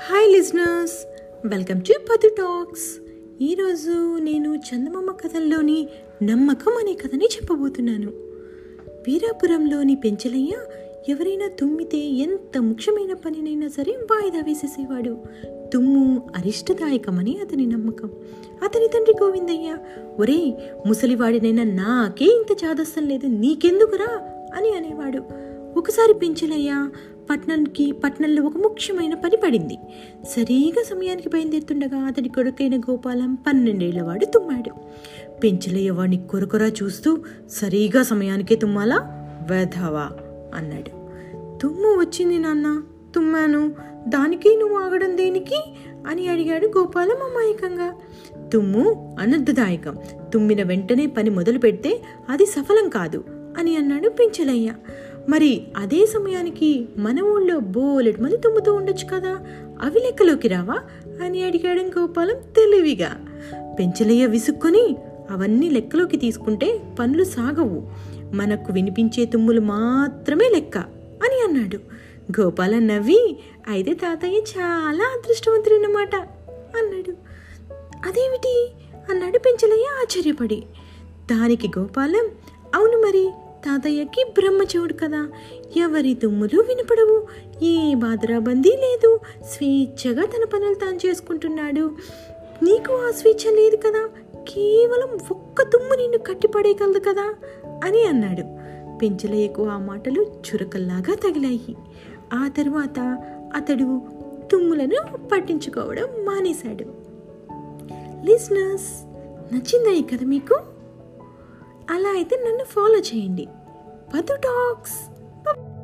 Hi listeners welcome to పదు talks ఈరోజు నేను చందమామ కథల్లోని నమ్మకం అనే కథని చెప్పబోతున్నాను. వీరాపురంలోని పెంచలయ్య ఎవరైనా తుమ్మితే ఎంత ముఖ్యమైన పనినైనా సరే వాయిదా వేసేసేవాడు. తుమ్ము అరిష్టదాయకమని అతని నమ్మకం. అతని తండ్రి గోవిందయ్య ఒరే ముసలివాడినైనా నాకే ఇంత చాదస్తం లేదు నీకెందుకురా? అని అనేవాడు. ఒకసారి పెంచలయ్య పట్నంకి పట్నంలో ఒక ముఖ్యమైన పని పడింది. సరిగా సమయానికి బయలుదేరుతుండగా అతడి కొడుకైన గోపాలం పన్నెండేళ్ళవాడు తుమ్మాడు. పెంచలయ్య వాడిని కొరకొరా చూస్తూ సరిగా సమయానికే తుమ్మాలా? వెధవా? అన్నాడు. తుమ్ము వచ్చింది నాన్న తుమ్మాను. దానికి నువ్వు ఆగడం దేనికి? అని అడిగాడు గోపాలం అమాయకంగా. తుమ్ము అనర్థదాయకం తుమ్మిన వెంటనే పని మొదలు పెడితే అది సఫలం కాదు అని అన్నాడు పెంచలయ్య. మరి అదే సమయానికి మన ఊళ్ళో బోలెట్ మళ్ళీ తుమ్ముతూ ఉండొచ్చు కదా? అవి లెక్కలోకి రావా? అని అడిగాడు గోపాలం తెలివిగా. పెంచలయ్య విసుక్కొని అవన్నీ లెక్కలోకి తీసుకుంటే పనులు సాగవు. మనకు వినిపించే తుమ్ములు మాత్రమే లెక్క అని అన్నాడు. గోపాలం నవ్వి అయితే తాతయ్య చాలా అదృష్టవంతుడు అన్నమాట అన్నాడు. అదేమిటి? అన్నాడు పెంచలయ్య ఆశ్చర్యపడి. దానికి గోపాలం అవును తాతయ్యకి బ్రహ్మచవుడు కదా. ఎవరి తుమ్ములు వినపడవు. ఏ బాధరాబందీ లేదు. స్వేచ్ఛగా తన పనులు తాను చేసుకుంటున్నాడు. నీకు ఆ స్వేచ్ఛ లేదు కదా. కేవలం ఒక్క తుమ్ము నిన్ను కట్టిపడేయగలదు కదా అని అన్నాడు. పెంచలయ్యకు ఆ మాటలు చురకల్లాగా తగిలాయి. ఆ తరువాత అతడు తుమ్ములను పట్టించుకోవడం మానేశాడు. లిస్నర్స్ నచ్చిందా ఈ కథ మీకు? అలా అయితే నన్ను ఫాలో చేయండి. Padu Talks. Bye.